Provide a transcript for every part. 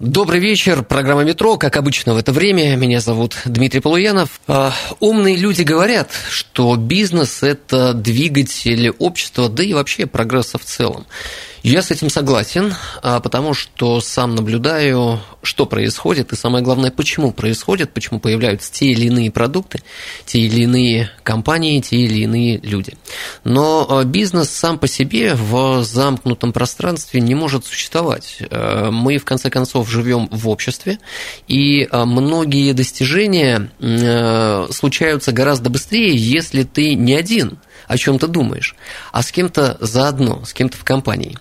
Добрый вечер. Программа «Метро», как обычно в это время. Меня зовут Дмитрий Полуянов. А, умные люди говорят, что бизнес – это двигатель общества, да и вообще прогресса в целом. Я с этим согласен, а, потому что сам наблюдаю, что происходит, и самое главное, почему происходит, почему появляются те или иные продукты, те или иные компании, те или иные люди. Но а, бизнес сам по себе в замкнутом пространстве не может существовать. А, мы, в конце концов, живем в обществе, и многие достижения случаются гораздо быстрее, если ты не один – о чем ты думаешь, а с кем-то заодно, с кем-то в компании.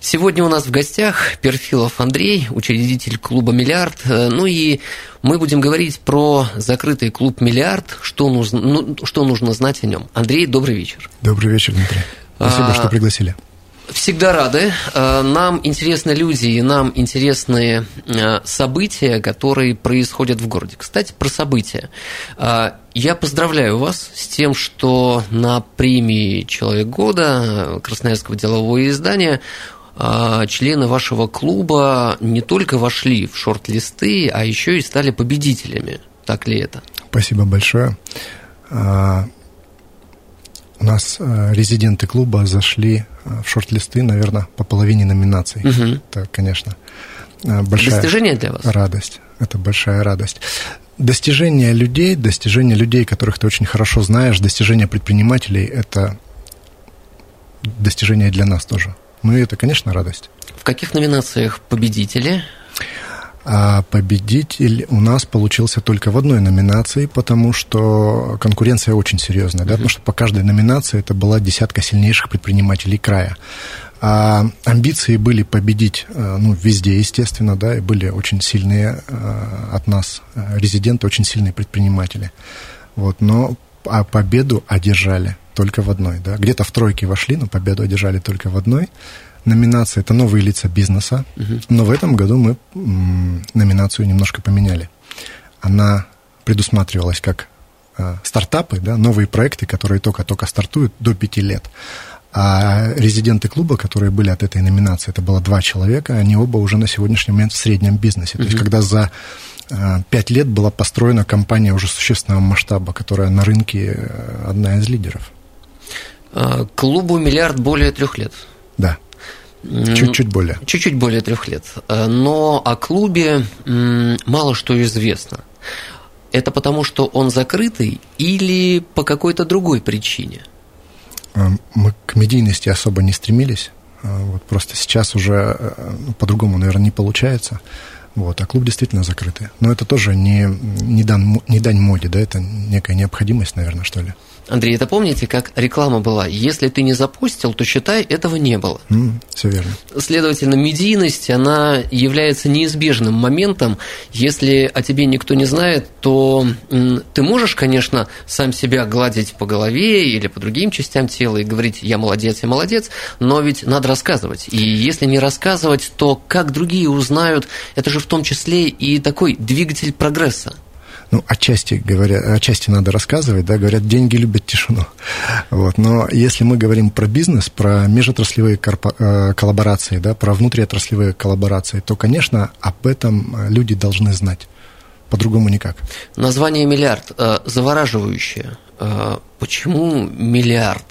Сегодня у нас в гостях Перфилов Андрей, учредитель клуба «Миллиард». Э, ну и мы будем говорить про закрытый клуб «Миллиард», что нужно, ну, что нужно знать о нем. Андрей, добрый вечер. Добрый вечер, Дмитрий. Спасибо, а, что пригласили. Всегда рады. Э, нам интересны люди и нам интересны э, события, которые происходят в городе. Кстати, про события. Э, я поздравляю вас с тем, что на премии «Человек года» Красноярского делового издания члены вашего клуба не только вошли в шорт-листы, а еще и стали победителями. Так ли это? Спасибо большое. У нас резиденты клуба зашли в шорт-листы, наверное, по половине номинаций. Угу. Это, конечно, э, большая Достижение для вас? радость. Это большая радость. Достижение людей, достижение людей, которых ты очень хорошо знаешь, достижение предпринимателей – это достижение для нас тоже. Ну и это, конечно, радость. В каких номинациях победители? А победитель у нас получился только в одной номинации, потому что конкуренция очень серьезная, да, потому что по каждой номинации это была десятка сильнейших предпринимателей края. А амбиции были победить э, ну, везде, естественно, да, и были очень сильные э, от нас э, резиденты, очень сильные предприниматели. Вот, но а победу одержали только в одной, да. Где-то в тройке вошли, но победу одержали только в одной номинация это новые лица бизнеса, угу. но в этом году мы номинацию немножко поменяли. Она предусматривалась как э, стартапы, да, новые проекты, которые только-только стартуют до пяти лет. А резиденты клуба, которые были от этой номинации, это было два человека, они оба уже на сегодняшний момент в среднем бизнесе. То есть, когда за э, пять лет была построена компания уже существенного масштаба, которая на рынке э, одна из лидеров. А, клубу миллиард более трех лет. Да. Чуть-чуть более. Чуть-чуть более трех лет. Э, но о клубе мало что известно. Это потому, что он закрытый или по какой-то другой причине? Э, мы к медийности особо не стремились. Э, вот просто сейчас уже ну, по-другому, наверное, не получается. Вот, а клуб действительно закрытый. Но это тоже не, не, дан, не дань моде, да, это некая необходимость, наверное, что ли. Андрей, это помните, как реклама была? Если ты не запустил, то считай, этого не было. Mm, все верно. Следовательно, медийность, она является неизбежным моментом. Если о тебе никто не знает, то ты можешь, конечно, сам себя гладить по голове или по другим частям тела и говорить «я молодец, я молодец», но ведь надо рассказывать. И если не рассказывать, то как другие узнают, это же в том числе и такой двигатель прогресса ну, отчасти, говоря, отчасти надо рассказывать, да, говорят, деньги любят тишину. Вот. Но если мы говорим про бизнес, про межотраслевые корпо- э, коллаборации, да, про внутриотраслевые коллаборации, то, конечно, об этом люди должны знать. По-другому никак. Название «Миллиард» э, завораживающее. Э, почему «Миллиард»?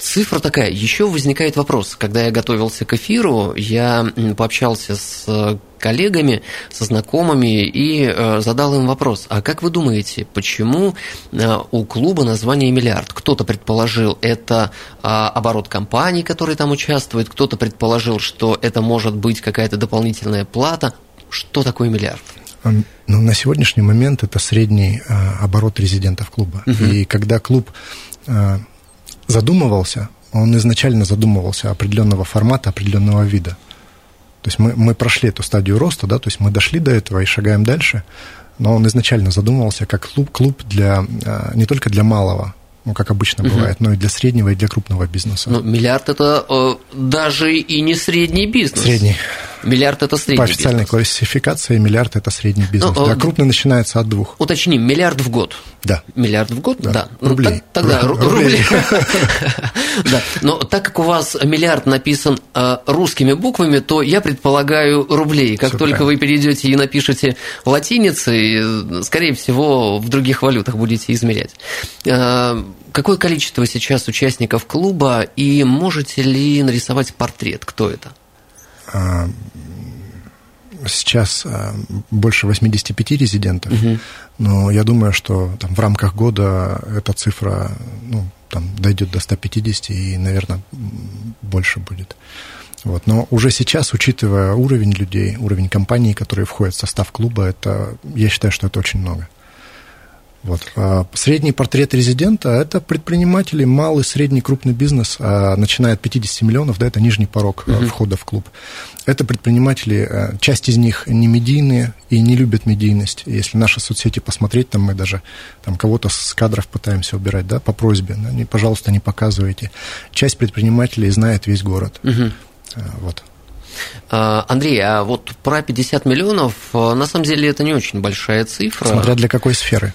Цифра такая. Еще возникает вопрос. Когда я готовился к эфиру, я пообщался с э, коллегами, со знакомыми и э, задал им вопрос. А как вы думаете, почему э, у клуба название «Миллиард»? Кто-то предположил, это а, оборот компаний, которые там участвуют, кто-то предположил, что это может быть какая-то дополнительная плата. Что такое «Миллиард»? Ну, на сегодняшний момент это средний оборот резидентов клуба. Угу. И когда клуб задумывался, он изначально задумывался определенного формата, определенного вида. То есть мы, мы прошли эту стадию роста, да, то есть мы дошли до этого и шагаем дальше. но он изначально задумывался как клуб, клуб для, не только для малого, ну, как обычно угу. бывает, но и для среднего, и для крупного бизнеса. Ну, миллиард – это э, даже и не средний бизнес. Средний. Миллиард – это средний По официальной бизнес. классификации миллиард – это средний бизнес. Ну, да, крупный начинается от двух. Уточним, миллиард в год. Да. Миллиард в год, да. да. Рублей. Ну, тогда рубли. Да. Но так как у вас миллиард написан э, русскими буквами, то я предполагаю рублей. Как только вы перейдете и напишете латиницей, скорее всего, в других валютах будете измерять. Э, какое количество сейчас участников клуба и можете ли нарисовать портрет? Кто это? А, сейчас а, больше 85 резидентов, угу. но я думаю, что там, в рамках года эта цифра ну, там, дойдет до 150 и, наверное, больше будет. Вот. Но уже сейчас, учитывая уровень людей, уровень компаний, которые входят в состав клуба, это, я считаю, что это очень много. Вот. А средний портрет резидента – это предприниматели, малый, средний, крупный бизнес, а, начиная от 50 миллионов, да, это нижний порог угу. входа в клуб. Это предприниматели, э, часть из них не медийные и не любят медийность. Если наши соцсети посмотреть, там мы даже там, кого-то с кадров пытаемся убирать, да, по просьбе, да, не, пожалуйста, не показывайте. Часть предпринимателей знает весь город. Угу. Вот. А, Андрей, а вот про 50 миллионов, а, на самом деле это не очень большая цифра. Смотря для какой сферы.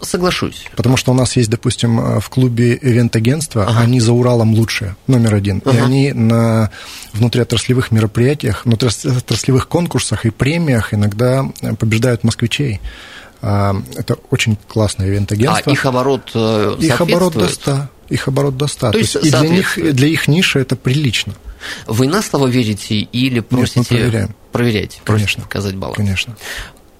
Соглашусь. Потому что у нас есть, допустим, в клубе ивент-агентства, ага. они за Уралом лучшие, номер один. Ага. И они на внутриотраслевых мероприятиях, внутриотраслевых конкурсах и премиях иногда побеждают москвичей. А, это очень классное ивент-агентство. А их оборот э, Их оборот до 100. Их оборот до 100. То То есть и для них, для их ниши это прилично. Вы на слово верите или просите... Нет, мы проверяем. Проверяете, Конечно. показать баланс. Конечно.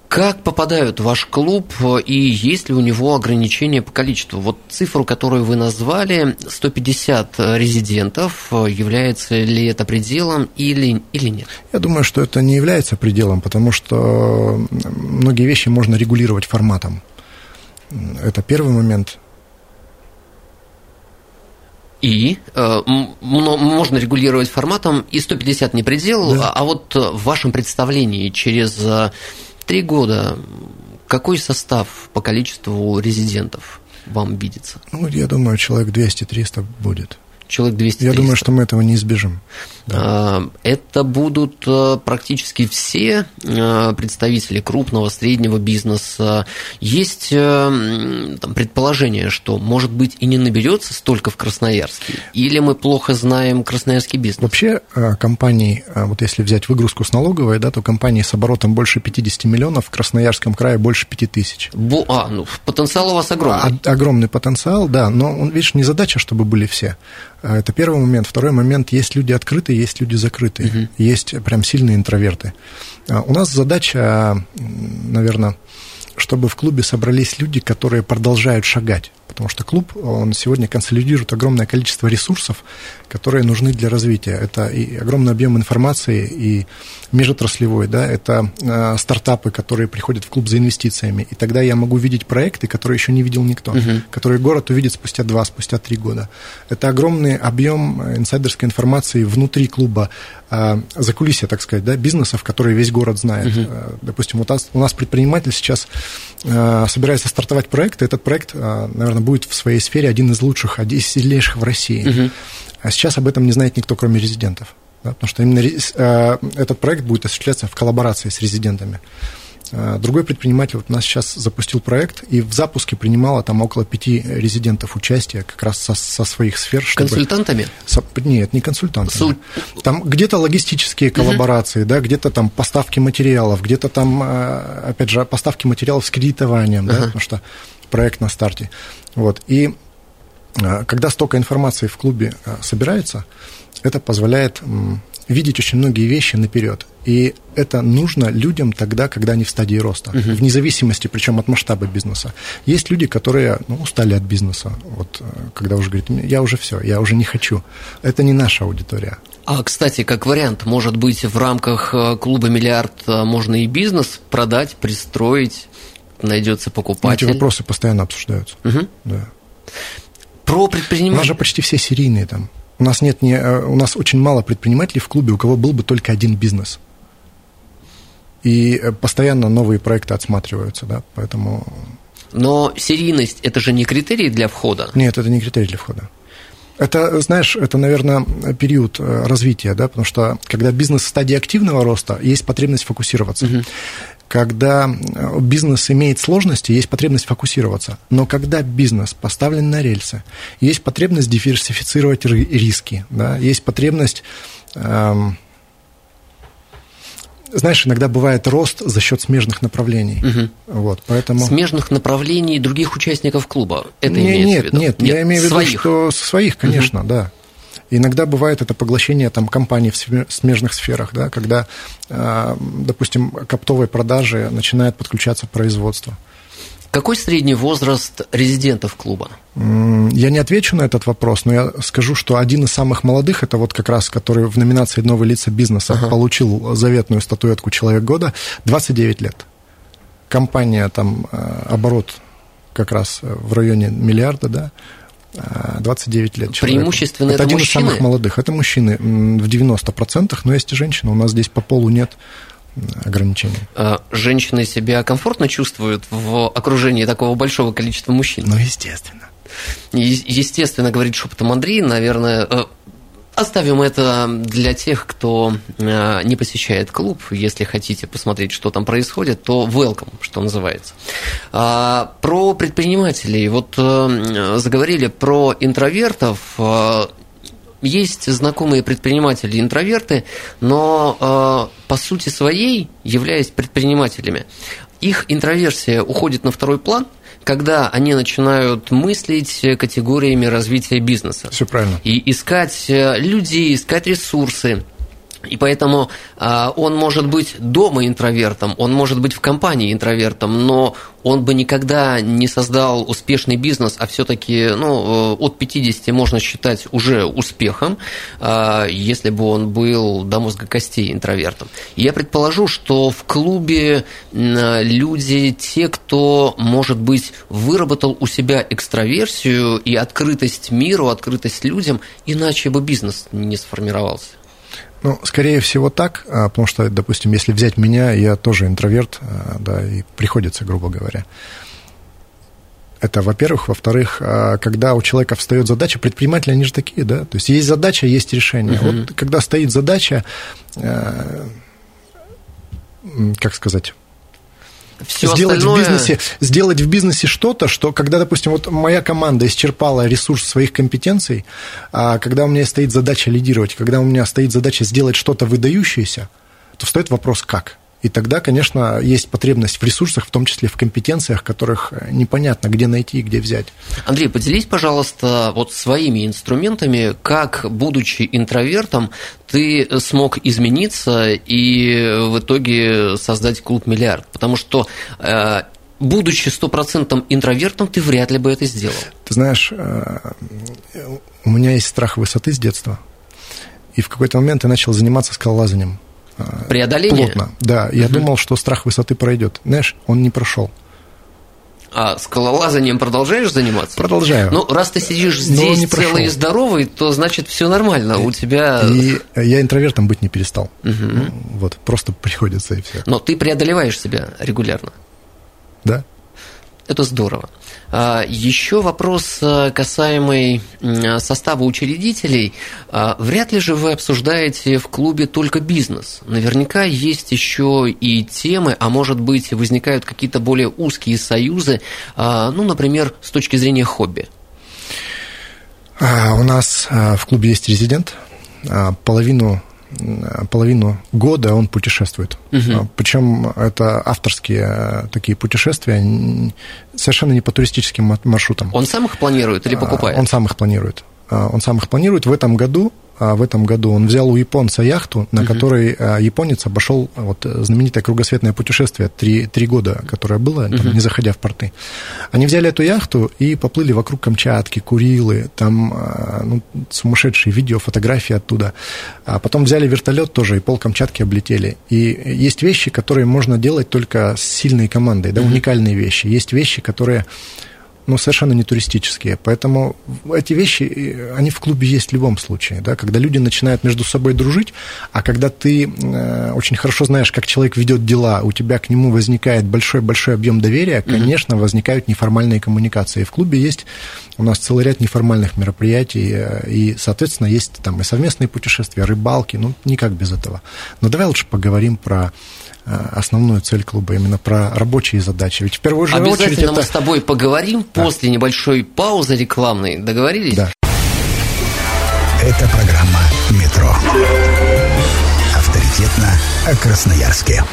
Как попадают в ваш клуб и есть ли у него ограничения по количеству? Вот цифру, которую вы назвали, 150 резидентов, является ли это пределом или, или нет? Я думаю, что это не является пределом, потому что многие вещи можно регулировать форматом. Это первый момент. И э, можно регулировать форматом, и 150 не предел, да. а, а вот в вашем представлении через э, три года какой состав по количеству резидентов вам видится? Ну, я думаю, человек 200-300 будет человек 200 Я думаю, что мы этого не избежим. Да. А, это будут э, практически все э, представители крупного, среднего бизнеса. Есть э, там, предположение, что, может быть, и не наберется столько в Красноярске, или мы плохо знаем красноярский бизнес? Вообще компании, вот если взять выгрузку с налоговой, да, то компании с оборотом больше 50 миллионов в Красноярском крае больше 5 тысяч. Бо, а, ну, потенциал у вас огромный. А, огромный потенциал, да, но, видишь, не задача, чтобы были все. Это первый момент. Второй момент, есть люди открытые, есть люди закрытые, угу. есть прям сильные интроверты. А, у нас задача, наверное, чтобы в клубе собрались люди, которые продолжают шагать потому что клуб, он сегодня консолидирует огромное количество ресурсов, которые нужны для развития. Это и огромный объем информации, и межотраслевой, да, это э, стартапы, которые приходят в клуб за инвестициями, и тогда я могу видеть проекты, которые еще не видел никто, uh-huh. которые город увидит спустя два, спустя три года. Это огромный объем инсайдерской информации внутри клуба, э, за кулисья, так сказать, да, бизнесов, которые весь город знает. Uh-huh. Допустим, у нас, у нас предприниматель сейчас э, собирается стартовать проект, и этот проект, наверное, будет в своей сфере один из лучших, один из сильнейших в России. Угу. А сейчас об этом не знает никто, кроме резидентов. Да, потому что именно этот проект будет осуществляться в коллаборации с резидентами. Э, другой предприниматель вот у нас сейчас запустил проект, и в запуске принимало там около пяти резидентов участия как раз со, со своих сфер. Чтобы... Консультантами? Со... Нет, не консультантами. Су... Там где-то логистические коллаборации, угу. да, где-то там поставки материалов, где-то там, э, опять же, поставки материалов с кредитованием, угу. да, потому что проект на старте. Вот. И а, когда столько информации в клубе а, собирается, это позволяет видеть очень многие вещи наперед. И это нужно людям тогда, когда они в стадии роста, uh-huh. вне зависимости, причем от масштаба бизнеса. Есть люди, которые ну, устали от бизнеса, вот а, когда уже говорят, я уже все, я уже не хочу. Это не наша аудитория. А, кстати, как вариант, может быть, в рамках клуба «Миллиард» можно и бизнес продать, пристроить, найдется покупатель. Эти вопросы постоянно обсуждаются. Угу. Да. Про предпринимателей. У нас же почти все серийные там. У нас нет не, э, у нас очень мало предпринимателей в клубе, у кого был бы только один бизнес. И постоянно новые проекты отсматриваются, да, поэтому... Но серийность – это же не критерий для входа? Нет, это не критерий для входа. Это, знаешь, это, наверное, период э, развития, да, потому что когда бизнес в стадии активного роста, есть потребность фокусироваться. Угу. Когда э, бизнес имеет сложности, есть потребность фокусироваться. Но когда бизнес поставлен на рельсы, есть потребность диверсифицировать риски, да, есть потребность эм, знаешь, иногда бывает рост за счет смежных направлений. Угу. Вот, поэтому... Смежных направлений других участников клуба. Это не, имеется нет, в виду? Нет, нет, я имею в виду, своих. что своих, конечно, угу. да. Иногда бывает это поглощение там, компаний в смежных сферах, да, когда, а, допустим, оптовой продаже начинает подключаться производство. Какой средний возраст резидентов клуба? Я не отвечу на этот вопрос, но я скажу, что один из самых молодых, это вот как раз, который в номинации «Новые лица бизнеса» ага. получил заветную статуэтку «Человек года», 29 лет. Компания, там, э, оборот как раз в районе миллиарда, да, 29 лет человеку. Преимущественно это, это один мужчины? из самых молодых. Это мужчины в 90%, но есть и женщины. У нас здесь по полу нет ограничений. А женщины себя комфортно чувствуют в окружении такого большого количества мужчин? Ну, естественно. Естественно, говорит шепотом Андрей, наверное, э, Оставим это для тех, кто э, не посещает клуб. Если хотите посмотреть, что там происходит, то welcome, что называется. А, про предпринимателей. Вот э, заговорили про интровертов есть знакомые предприниматели-интроверты, но э, по сути своей, являясь предпринимателями, их интроверсия уходит на второй план, когда они начинают мыслить категориями развития бизнеса. Все правильно. И искать э, людей, искать ресурсы, и поэтому э, он может быть дома интровертом, он может быть в компании интровертом, но он бы никогда не создал успешный бизнес, а все-таки ну, э, от 50 можно считать уже успехом, э, если бы он был до мозга костей интровертом. я предположу, что в клубе э, люди, те, кто, может быть, выработал у себя экстраверсию и открытость миру, открытость людям, иначе бы бизнес не сформировался. Ну, скорее всего так, а, потому что, допустим, если взять меня, я тоже интроверт, а, да, и приходится, грубо говоря. Это, во-первых. Во-вторых, а, когда у человека встает задача, предприниматели, они же такие, да, то есть есть задача, есть решение. Угу. Вот когда стоит задача, как сказать, все сделать остальное... в бизнесе, сделать в бизнесе что-то, что когда, допустим, вот моя команда исчерпала ресурс своих компетенций, а когда у меня стоит задача лидировать, когда у меня стоит задача сделать что-то выдающееся, то встает вопрос как. И тогда, конечно, есть потребность в ресурсах, в том числе в компетенциях, которых э, непонятно, где найти и где взять. Андрей, поделись, пожалуйста, вот своими инструментами, как, будучи интровертом, ты смог измениться и в итоге создать клуб «Миллиард». Потому что э, будучи стопроцентным интровертом, ты вряд ли бы это сделал. Ты знаешь, э, у меня есть страх высоты с детства. И в какой-то момент я начал заниматься скалолазанием. Преодоление? Плотно, да. Я угу. думал, что страх высоты пройдет. Знаешь, он не прошел. А скалолазанием продолжаешь заниматься? Продолжаю. Ну, раз ты сидишь здесь не целый и здоровый, то значит все нормально. И, у тебя. И я интровертом быть не перестал. Угу. Вот, просто приходится и все. Но ты преодолеваешь себя регулярно. Да. Это здорово. А, Еще вопрос э, касаемый состава учредителей. А, вряд ли же вы обсуждаете в клубе только бизнес. Наверняка есть еще и темы, а может быть возникают какие-то более узкие союзы, а, ну, например, с точки зрения хобби. У нас в клубе есть резидент. Половину половину года он путешествует. Угу. Причем это авторские э, такие путешествия, совершенно не по туристическим маршрутам. Он сам их планирует или а, покупает? Он сам их планирует. А, он сам их планирует. В этом году а в этом году он взял у японца яхту, на угу. которой а, японец обошел вот знаменитое кругосветное путешествие три, три года, которое было, угу. там, не заходя в порты. Они взяли эту яхту и поплыли вокруг Камчатки, Курилы, там а, ну, сумасшедшие видео, фотографии оттуда. А потом взяли вертолет тоже и пол Камчатки облетели. И есть вещи, которые можно делать только с сильной командой, да, угу. уникальные вещи. Есть вещи, которые но совершенно не туристические. Поэтому эти вещи, они в клубе есть в любом случае. Да? Когда люди начинают между собой дружить, а когда ты э, очень хорошо знаешь, как человек ведет дела, у тебя к нему возникает большой-большой объем доверия, конечно, mm-hmm. возникают неформальные коммуникации. И в клубе есть у нас целый ряд неформальных мероприятий, э, и, соответственно, есть там и совместные путешествия, рыбалки, ну, никак без этого. Но давай лучше поговорим про основную цель клуба, именно про рабочие задачи. Ведь в первую же Обязательно очередь это... мы с тобой поговорим да. после небольшой паузы рекламной. Договорились? Да. Это программа «Метро». Авторитетно о Красноярске.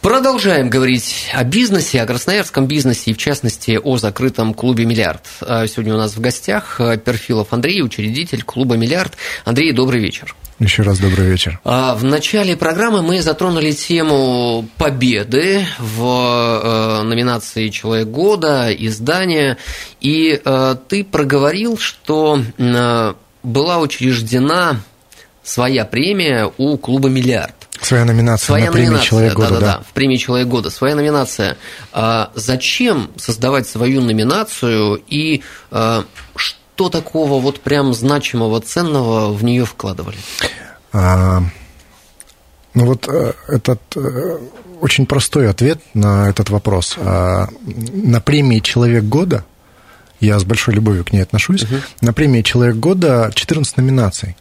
Продолжаем говорить о бизнесе, о красноярском бизнесе и, в частности, о закрытом клубе «Миллиард». А сегодня у нас в гостях Перфилов Андрей, учредитель клуба «Миллиард». Андрей, добрый вечер. Еще раз добрый вечер. А, в начале программы мы затронули тему победы в э, номинации «Человек года», издания, и э, ты проговорил, что э, была учреждена своя премия у клуба «Миллиард». Своя номинация Своя на премии номинация, «Человек года», да, да, да, в премии «Человек года». Своя номинация. А зачем создавать свою номинацию и что что такого вот прям значимого, ценного в нее вкладывали? А, ну вот э, этот э, очень простой ответ на этот вопрос. А, на премии «Человек года» я с большой любовью к ней отношусь. Угу. На премии «Человек года» 14 номинаций.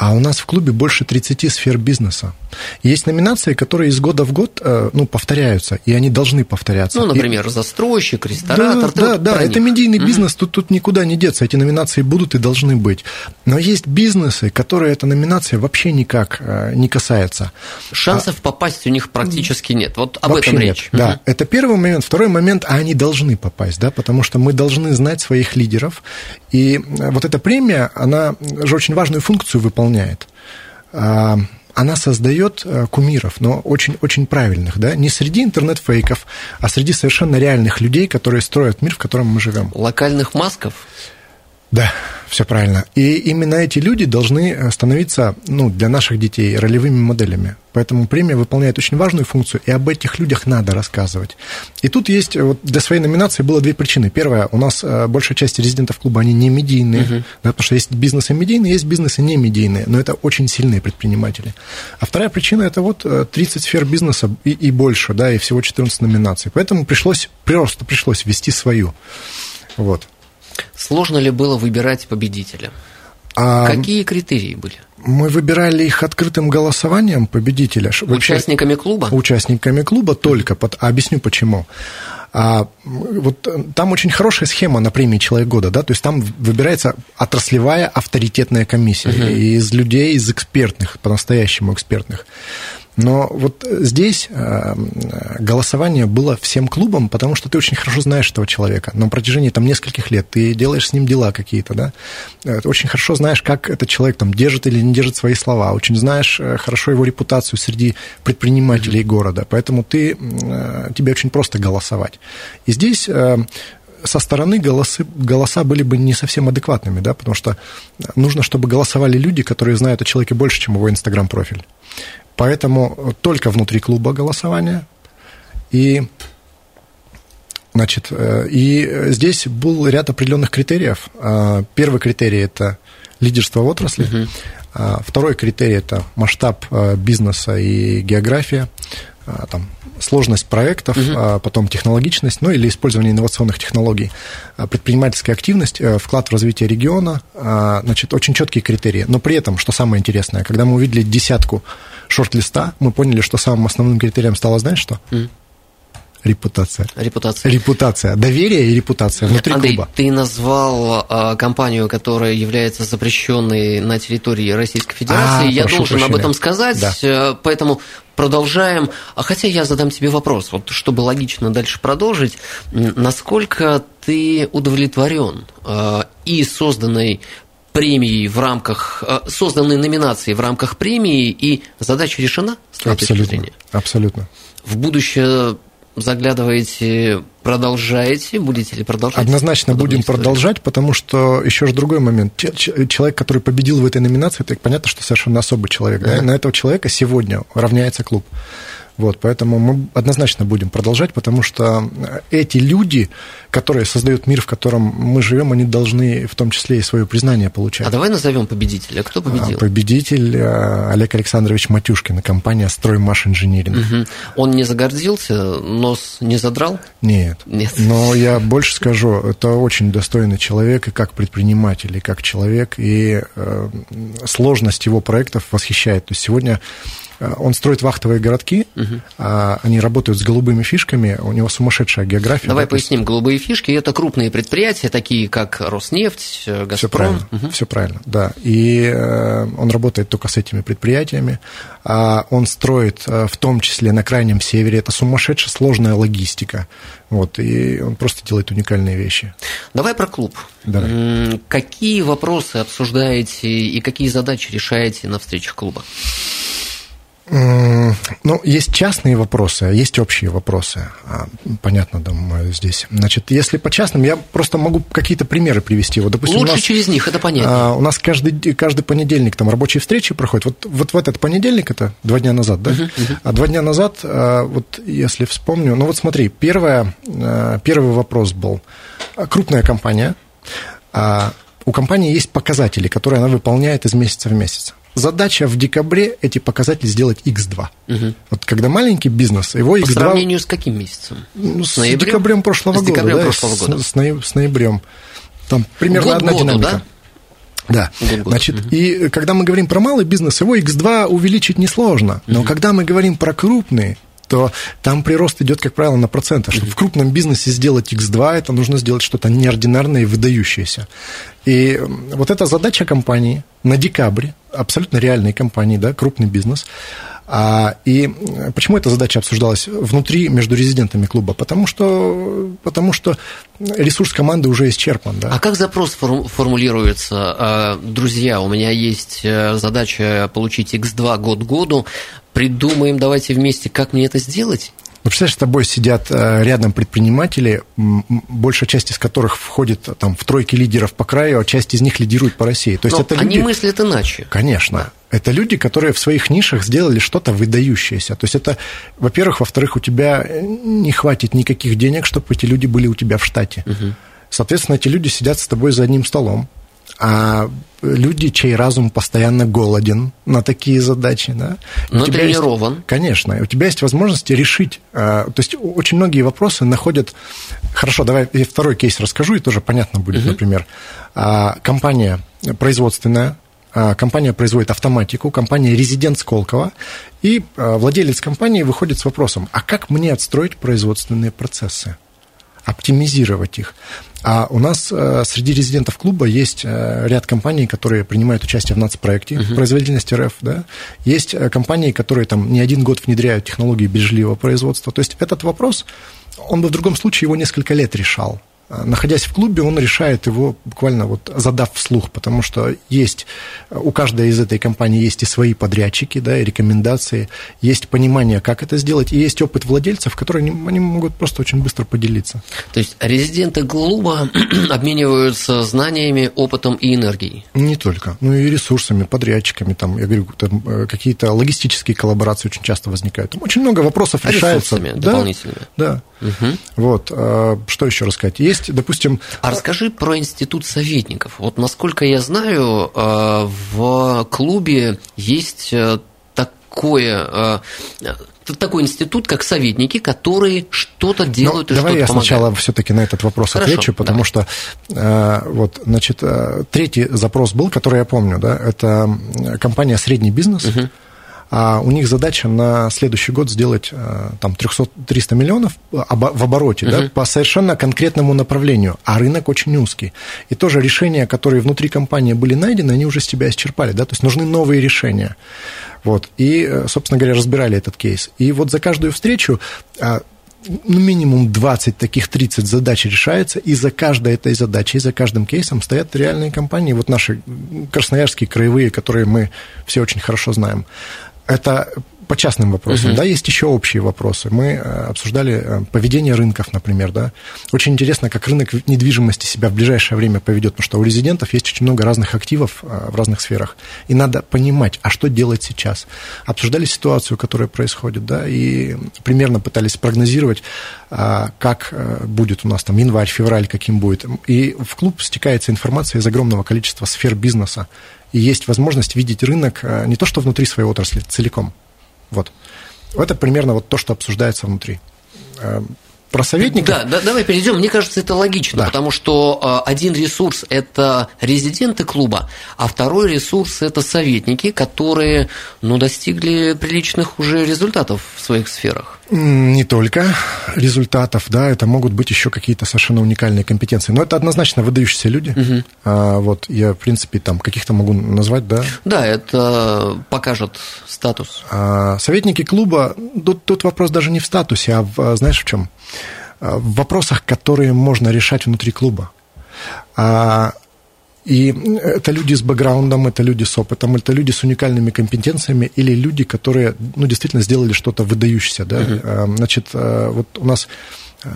А у нас в клубе больше 30 сфер бизнеса. Есть номинации, которые из года в год э, ну, повторяются, и они должны повторяться. Ну, например, и... застройщик, ресторатор. Да, да, да это медийный угу. бизнес, тут, тут никуда не деться. Эти номинации будут и должны быть. Но есть бизнесы, которые эта номинация вообще никак э, не касается. Шансов а... попасть у них практически нет. Вот об вообще этом речь. Нет, да, угу. это первый момент. Второй момент, а они должны попасть, да, потому что мы должны знать своих лидеров. И э, вот эта премия, она же очень важную функцию выполняет выполняет. А, она создает э, кумиров, но очень-очень правильных, да, не среди интернет-фейков, а среди совершенно реальных людей, которые строят мир, в котором мы живем. Локальных масков? Да, все правильно. И именно эти люди должны становиться ну, для наших детей ролевыми моделями. Поэтому премия выполняет очень важную функцию, и об этих людях надо рассказывать. И тут есть, вот для своей номинации было две причины. Первая, у нас э, большая часть резидентов клуба, они не медийные, uh-huh. да, потому что есть бизнесы медийные, есть бизнесы не медийные, но это очень сильные предприниматели. А вторая причина, это вот 30 э, сфер бизнеса и, и больше, да, и всего 14 номинаций. Поэтому пришлось, просто пришлось ввести свою. Вот. Сложно ли было выбирать победителя? А Какие критерии были? Мы выбирали их открытым голосованием победителя. Участниками клуба? Участниками клуба только. Под... Объясню почему. А, вот там очень хорошая схема на премии «Человек года», да, то есть там выбирается отраслевая авторитетная комиссия угу. из людей, из экспертных, по-настоящему экспертных. Но вот здесь э, голосование было всем клубом, потому что ты очень хорошо знаешь этого человека. На протяжении там нескольких лет ты делаешь с ним дела какие-то, да. Ты очень хорошо знаешь, как этот человек там держит или не держит свои слова. Очень знаешь э, хорошо его репутацию среди предпринимателей города. Поэтому ты, э, тебе очень просто голосовать. И здесь со стороны голосы, голоса были бы не совсем адекватными, да, потому что нужно, чтобы голосовали люди, которые знают о человеке больше, чем его инстаграм-профиль. Поэтому только внутри клуба голосование. И, значит, э, и здесь был ряд определенных критериев. А, первый критерий – это лидерство в отрасли. Uh-huh. Второй критерий – это масштаб э, бизнеса и география. А, там, сложность проектов, угу. потом технологичность, ну или использование инновационных технологий, предпринимательская активность, э, вклад в развитие региона, значит, очень четкие критерии. Но при этом, что самое интересное, когда мы увидели десятку шорт-листа, мы поняли, что самым основным критерием стало, знаешь что? Mm. Репутация. Репутация. Репутация. Доверие и репутация внутри Андрей, клуба. ты назвал э, компанию, которая является запрещенной на территории Российской Федерации. А, я должен прощения. об этом сказать, да. Э, поэтому продолжаем. А хотя я задам тебе вопрос, вот чтобы логично дальше продолжить, насколько ты удовлетворен э, и созданной премией в рамках, э, созданной номинации в рамках премии, и задача решена с твоей абсолютно, точки зрения? Абсолютно. В будущее заглядываете, продолжаете, будете ли продолжать? Однозначно будем историю? продолжать, потому что еще же другой момент. Человек, который победил в этой номинации, это понятно, что совершенно особый человек. Да? На этого человека сегодня равняется клуб. Вот, поэтому мы однозначно будем продолжать, потому что эти люди, которые создают мир, в котором мы живем, они должны в том числе и свое признание получать. А давай назовем победителя. Кто победил? Победитель э, Олег Александрович Матюшкин, компания «Строймаш Инжиниринг». Угу. Он не загордился, нос не задрал? Нет. Нет. Но я больше скажу, это очень достойный человек и как предприниматель, и как человек, и э, сложность его проектов восхищает. То есть сегодня он строит вахтовые городки, угу. они работают с голубыми фишками, у него сумасшедшая география. Давай да, поясним, голубые фишки – это крупные предприятия, такие как Роснефть, Газпром. Все правильно, угу. все правильно, да. И э, он работает только с этими предприятиями, а он строит в том числе на Крайнем Севере, это сумасшедшая сложная логистика, вот, и он просто делает уникальные вещи. Давай про клуб. Давай. Какие вопросы обсуждаете и какие задачи решаете на встречах клуба? Ну, есть частные вопросы, а есть общие вопросы. А, понятно, думаю, здесь. Значит, если по частным, я просто могу какие-то примеры привести. Вот, допустим, Лучше нас, через них, это понятно. А, у нас каждый, каждый понедельник там рабочие встречи проходят. Вот, вот в этот понедельник, это два дня назад, да? Uh-huh, uh-huh. А два дня назад, а, вот если вспомню, ну вот смотри, первое, первый вопрос был. Крупная компания, у компании есть показатели, которые она выполняет из месяца в месяц задача в декабре эти показатели сделать x2. Угу. Вот когда маленький бизнес, его x2... По сравнению с каким месяцем? Ну, с, с декабрем прошлого с года. Декабрем да, прошлого года. С, с, с ноябрем. Там примерно Год одна году, динамика. Да? Да, значит, угу. и когда мы говорим про малый бизнес, его x2 увеличить несложно, но угу. когда мы говорим про крупный, то там прирост идет, как правило, на проценты. Чтобы в крупном бизнесе сделать X2, это нужно сделать что-то неординарное и выдающееся. И вот эта задача компании на декабре, абсолютно реальной компании, да, крупный бизнес, и почему эта задача обсуждалась внутри между резидентами клуба? Потому что, потому что ресурс команды уже исчерпан. Да? А как запрос формулируется? А, друзья, у меня есть э, задача получить X2 год году. Придумаем, давайте вместе, как мне это сделать? Ну, представляешь, с тобой сидят э, рядом предприниматели, большая часть из которых входит там, в тройки лидеров по краю, а часть из них лидирует по России. То есть Но это они люди... мыслят иначе. Конечно. Да. Это люди, которые в своих нишах сделали что-то выдающееся. То есть это, во-первых, во-вторых, у тебя не хватит никаких денег, чтобы эти люди были у тебя в штате. Угу. Соответственно, эти люди сидят с тобой за одним столом а люди, чей разум постоянно голоден на такие задачи, да, Но тренирован. Есть, конечно, у тебя есть возможность решить, а, то есть очень многие вопросы находят, хорошо, давай я второй кейс расскажу, и тоже понятно будет, угу. например, а, компания производственная, а, компания производит автоматику, компания резидент Сколково, и владелец компании выходит с вопросом, а как мне отстроить производственные процессы? оптимизировать их. А у нас э, среди резидентов клуба есть э, ряд компаний, которые принимают участие в нацпроекте uh-huh. производительности РФ. Да? Есть э, компании, которые там не один год внедряют технологии безжильевого производства. То есть этот вопрос, он бы в другом случае его несколько лет решал находясь в клубе, он решает его буквально вот задав вслух, потому что есть у каждой из этой компании есть и свои подрядчики, да, и рекомендации, есть понимание, как это сделать, и есть опыт владельцев, которые они, они могут просто очень быстро поделиться. То есть резиденты клуба обмениваются знаниями, опытом и энергией? Не только, ну и ресурсами, подрядчиками, там, я говорю, там, э, какие-то логистические коллаборации очень часто возникают. Там очень много вопросов а решается. Да, дополнительными. Да. Угу. Вот. А, что еще рассказать? Есть есть, допустим... А расскажи про институт советников. Вот насколько я знаю, э, в клубе есть э, такое э, такой институт, как советники, которые что-то ну, делают ну, и давай что-то я сначала все-таки на этот вопрос Хорошо, отвечу, потому давай. что вот, значит, третий запрос был, который я помню, да, это компания «Средний бизнес», угу а у них задача на следующий год сделать э, там 300, 300 миллионов в обороте угу. да, по совершенно конкретному направлению, а рынок очень узкий. И тоже решения, которые внутри компании были найдены, они уже себя исчерпали, да, то есть нужны новые решения. Вот, и, э, собственно говоря, разбирали этот кейс. И вот за каждую встречу ну, минимум 20 таких 30 задач решается, и за каждой этой задачей, за каждым кейсом стоят реальные компании, вот наши красноярские краевые, которые мы все очень хорошо знаем это по частным вопросам, uh-huh. да, есть еще общие вопросы. Мы обсуждали поведение рынков, например, да. Очень интересно, как рынок недвижимости себя в ближайшее время поведет, потому что у резидентов есть очень много разных активов в разных сферах, и надо понимать, а что делать сейчас. Обсуждали ситуацию, которая происходит, да, и примерно пытались прогнозировать, как будет у нас там январь, февраль, каким будет. И в клуб стекается информация из огромного количества сфер бизнеса, и есть возможность видеть рынок э, не то что внутри своей отрасли, целиком. Вот. Это примерно вот то, что обсуждается внутри. Про советников. Да, да, давай перейдем. Мне кажется, это логично, да. потому что э, один ресурс это резиденты клуба, а второй ресурс это советники, которые ну, достигли приличных уже результатов в своих сферах. Не только результатов, да, это могут быть еще какие-то совершенно уникальные компетенции. Но это однозначно выдающиеся люди. Угу. А, вот я, в принципе, там каких-то могу назвать, да. Да, это покажет статус. А, советники клуба, тут, тут вопрос даже не в статусе, а в, знаешь в чем? А, в вопросах, которые можно решать внутри клуба. А, и это люди с бэкграундом, это люди с опытом, это люди с уникальными компетенциями или люди, которые ну, действительно сделали что-то выдающееся. Да? Uh-huh. Значит, э, вот у нас э,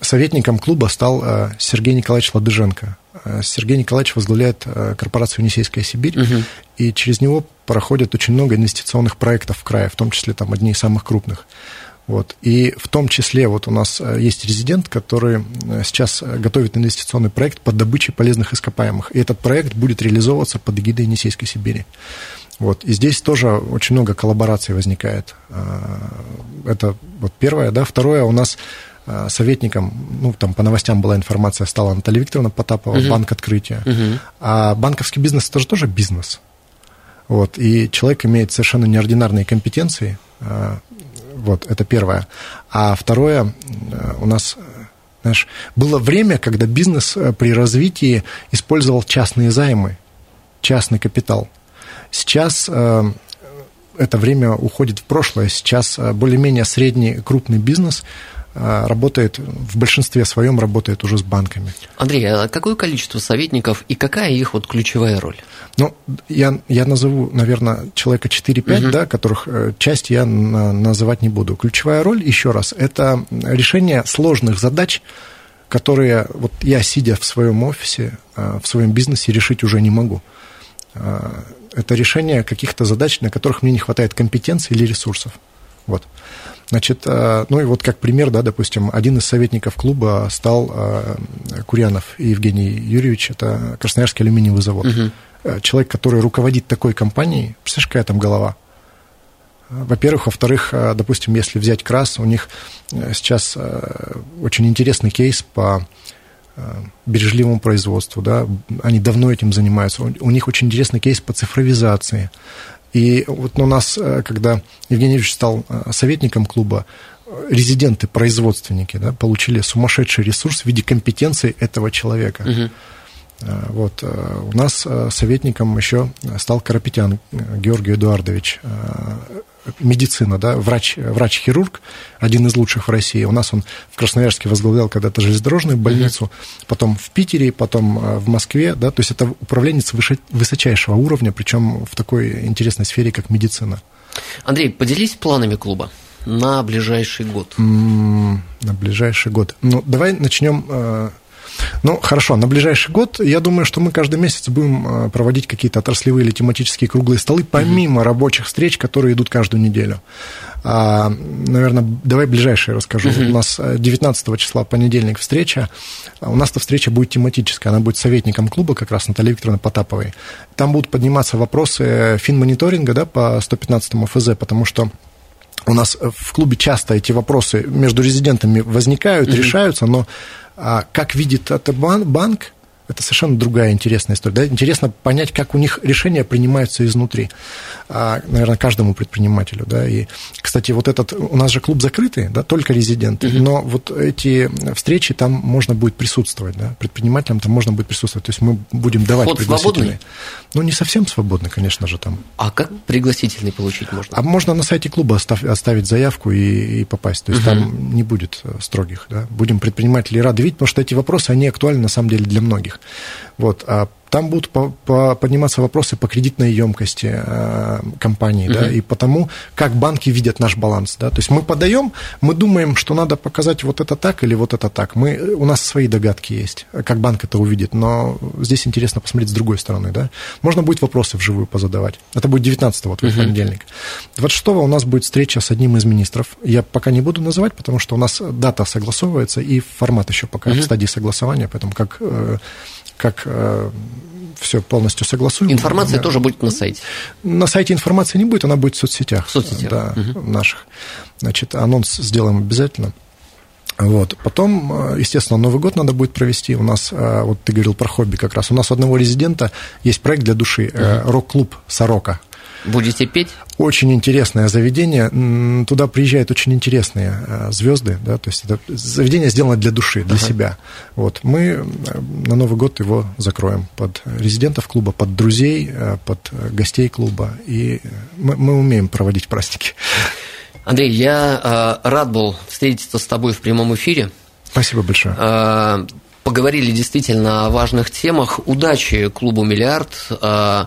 советником клуба стал Сергей Николаевич Ладыженко. Сергей Николаевич возглавляет корпорацию «Енисейская Сибирь», uh-huh. и через него проходит очень много инвестиционных проектов в крае, в том числе там одни из самых крупных. Вот. И в том числе вот у нас э, есть резидент, который э, сейчас готовит инвестиционный проект по добыче полезных ископаемых. И этот проект будет реализовываться под эгидой Енисейской Сибири. Вот. И здесь тоже очень много коллабораций возникает. Э, это вот первое. Да? Второе, у нас советником, ну, там по новостям была информация, стала Наталья Викторовна Потапова, угу. банк открытия. Угу. А банковский бизнес это же тоже бизнес. Вот. И человек имеет совершенно неординарные компетенции, вот, это первое. А второе, э, у нас знаешь, было время, когда бизнес э, при развитии использовал частные займы, частный капитал. Сейчас э, это время уходит в прошлое. Сейчас более-менее средний крупный бизнес работает, в большинстве своем работает уже с банками. Андрей, а какое количество советников и какая их вот ключевая роль? Ну, я, я назову, наверное, человека 4-5, угу. да, которых э, часть я называть не буду. Ключевая роль, еще раз, это решение сложных задач, которые вот я, сидя в своем офисе, э, в своем бизнесе, решить уже не могу. Э, это решение каких-то задач, на которых мне не хватает компетенции или ресурсов. Вот. Значит, э, ну и вот как пример, да, допустим, один из советников клуба стал э, Курянов Евгений Юрьевич, это Красноярский алюминиевый завод. Угу. Человек, который руководит такой компанией, представляешь, какая там голова? Во-первых, во-вторых, допустим, если взять КРАС, у них сейчас очень интересный кейс по бережливому производству, да, они давно этим занимаются. У них очень интересный кейс по цифровизации. И вот у нас, э, когда Евгений Юрьевич стал э, советником клуба, резиденты, производственники, да, получили сумасшедший ресурс в виде компетенции этого человека. Угу. Вот. У нас советником еще стал Карапетян Георгий Эдуардович медицина, да, врач, врач-хирург, один из лучших в России. У нас он в Красноярске возглавлял когда-то железнодорожную больницу, mm-hmm. потом в Питере, потом э, в Москве, да, то есть это управленец высочайшего уровня, причем в такой интересной сфере, как медицина. Андрей, поделись планами клуба на ближайший год. на ближайший год. Ну, давай начнем э, ну, хорошо, на ближайший год, я думаю, что мы каждый месяц будем э, проводить какие-то отраслевые или тематические круглые столы, помимо угу. рабочих встреч, которые идут каждую неделю. А, наверное, давай ближайшие расскажу. Угу. У нас 19 э, числа, понедельник, встреча. У нас эта встреча будет тематическая, она будет советником клуба, как раз Натальей Викторовной Потаповой. Там будут подниматься вопросы финмониторинга да, по 115 ФЗ, потому что у нас в клубе часто эти вопросы между резидентами возникают, угу. решаются, но а как видит это банк, это совершенно другая интересная история. Да? Интересно понять, как у них решения принимаются изнутри. А, наверное, каждому предпринимателю. Да? И, кстати, вот этот, у нас же клуб закрытый, да, только резиденты, угу. но вот эти встречи там можно будет присутствовать, да? предпринимателям там можно будет присутствовать. То есть мы будем давать Вход свободный? Ну, не совсем свободный, конечно же, там. А как пригласительный получить можно? А можно на сайте клуба оставь, оставить заявку и, и попасть. То есть угу. там не будет э, строгих. Да? Будем предприниматели рады видеть, потому что эти вопросы, они актуальны на самом деле для многих. Вот. А там будут по, по, подниматься вопросы по кредитной емкости э, компании, угу. да, и потому, как банки видят наш баланс, да, то есть мы подаем, мы думаем, что надо показать вот это так или вот это так, мы, у нас свои догадки есть, как банк это увидит, но здесь интересно посмотреть с другой стороны, да, можно будет вопросы вживую позадавать, это будет 19 вот, угу. понедельник. 26 у нас будет встреча с одним из министров, я пока не буду называть, потому что у нас дата согласовывается и формат еще пока угу. в стадии согласования, поэтому как э, как э, все полностью согласуем. Информация да. тоже будет на сайте? На сайте информации не будет, она будет в соцсетях. В соцсетях. Да, угу. наших. Значит, анонс сделаем обязательно. Вот. Потом, э, естественно, Новый год надо будет провести. У нас, э, вот ты говорил про хобби как раз. У нас у одного резидента есть проект для души, угу. рок-клуб «Сорока». Будете петь? Очень интересное заведение. Туда приезжают очень интересные э, звезды, да, то есть это заведение сделано для души, для ага. себя. Вот мы э, на Новый год его закроем под резидентов клуба, под друзей, э, под гостей клуба, и мы, мы умеем проводить праздники. Андрей, я э, рад был встретиться с тобой в прямом эфире. Спасибо большое. Э, поговорили действительно о важных темах. Удачи клубу «Миллиард». Э,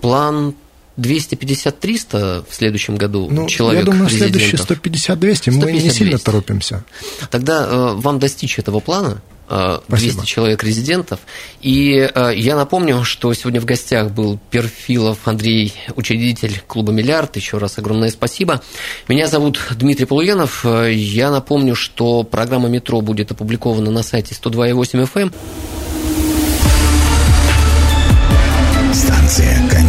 план 250-300 в следующем году ну, человек Я думаю, следующие 150-200, мы не сильно торопимся. Тогда э, вам достичь этого плана, 200 э, Спасибо. человек резидентов. И э, я напомню, что сегодня в гостях был Перфилов Андрей, учредитель клуба «Миллиард». Еще раз огромное спасибо. Меня зовут Дмитрий Полуянов. Я напомню, что программа «Метро» будет опубликована на сайте 102.8 FM. Станция